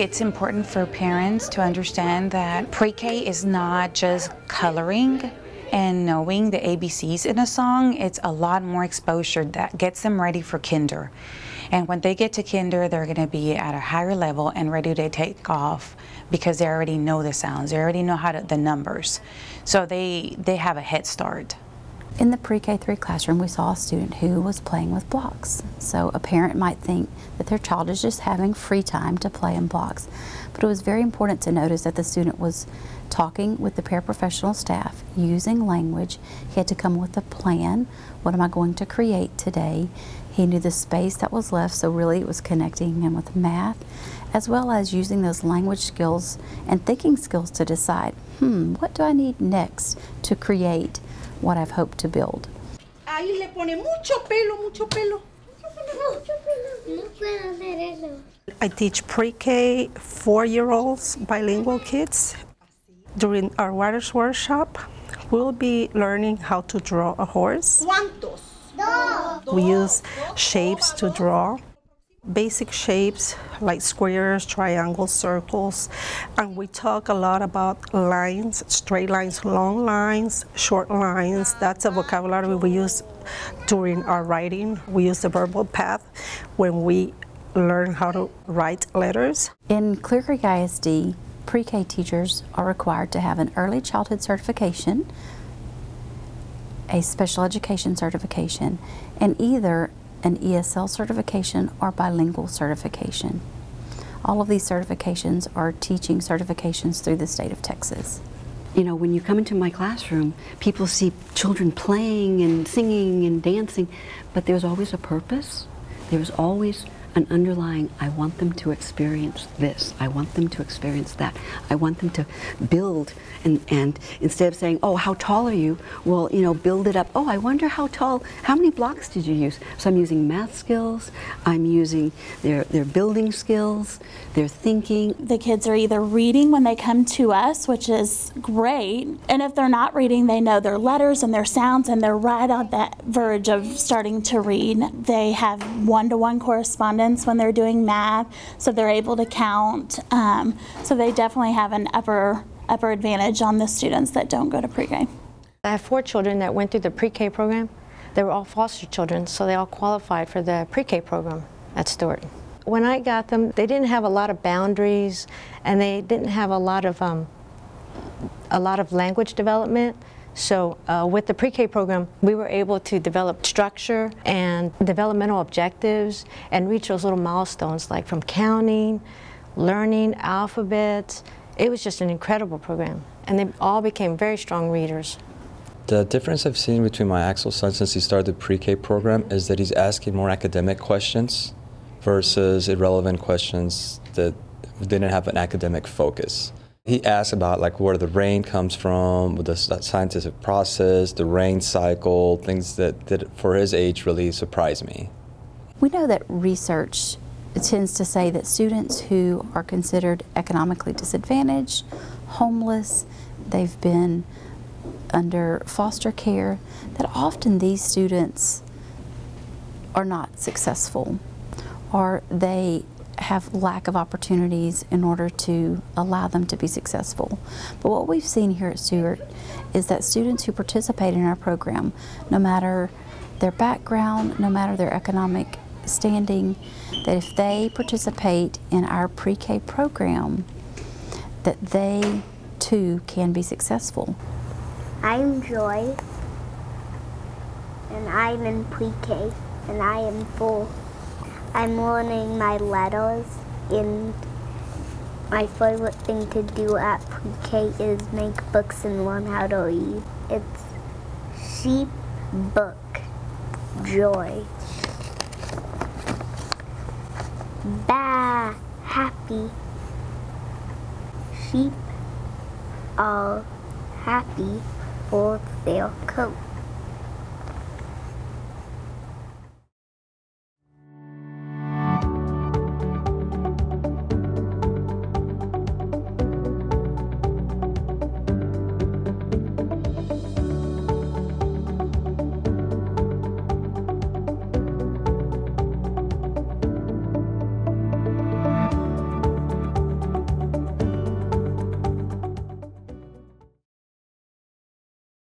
it's important for parents to understand that pre K is not just coloring and knowing the ABCs in a song, it's a lot more exposure that gets them ready for kinder. And when they get to kinder, they're going to be at a higher level and ready to take off because they already know the sounds, they already know how to, the numbers. So they, they have a head start. In the pre-K3 classroom, we saw a student who was playing with blocks. So a parent might think that their child is just having free time to play in blocks. But it was very important to notice that the student was talking with the paraprofessional staff, using language. He had to come with a plan. What am I going to create today? He knew the space that was left, so really it was connecting him with math, as well as using those language skills and thinking skills to decide, hmm, what do I need next to create what I've hoped to build. Ahí le pone mucho pelo, mucho pelo. I teach pre-K four-year-olds, bilingual kids. During our writers workshop, we'll be learning how to draw a horse. We use shapes to draw basic shapes like squares, triangles, circles, and we talk a lot about lines, straight lines, long lines, short lines. That's a vocabulary we use during our writing. We use the verbal path when we learn how to write letters. In Clear Creek ISD, pre-K teachers are required to have an early childhood certification, a special education certification, and either an ESL certification or bilingual certification. All of these certifications are teaching certifications through the state of Texas. You know, when you come into my classroom, people see children playing and singing and dancing, but there's always a purpose. There's always an underlying, I want them to experience this. I want them to experience that. I want them to build and, and instead of saying, oh, how tall are you? Well, you know, build it up. Oh, I wonder how tall, how many blocks did you use? So I'm using math skills, I'm using their, their building skills, their thinking. The kids are either reading when they come to us, which is great, and if they're not reading, they know their letters and their sounds, and they're right on that verge of starting to read. They have one-to-one -one correspondence when they're doing math, so they're able to count. Um, so they definitely have an upper upper advantage on the students that don't go to pre-K. I have four children that went through the pre-K program. They were all foster children, so they all qualified for the pre-K program at Stewart. When I got them, they didn't have a lot of boundaries, and they didn't have a lot of um, a lot of language development. So uh, with the pre-K program, we were able to develop structure and developmental objectives and reach those little milestones like from counting, learning alphabets, it was just an incredible program, and they all became very strong readers. The difference I've seen between my actual son since he started the pre-K program is that he's asking more academic questions versus irrelevant questions that didn't have an academic focus. He asked about like where the rain comes from, the scientific process, the rain cycle, things that, that for his age really surprised me. We know that research tends to say that students who are considered economically disadvantaged, homeless, they've been under foster care, that often these students are not successful or they have lack of opportunities in order to allow them to be successful. But what we've seen here at Stewart is that students who participate in our program, no matter their background, no matter their economic standing that if they participate in our pre-K program, that they too can be successful. I'm Joy, and I'm in pre-K, and I am four. I'm learning my letters, and my favorite thing to do at pre-K is make books and learn how to read. It's sheep book joy. Ba, happy. Sheep are happy for their coat.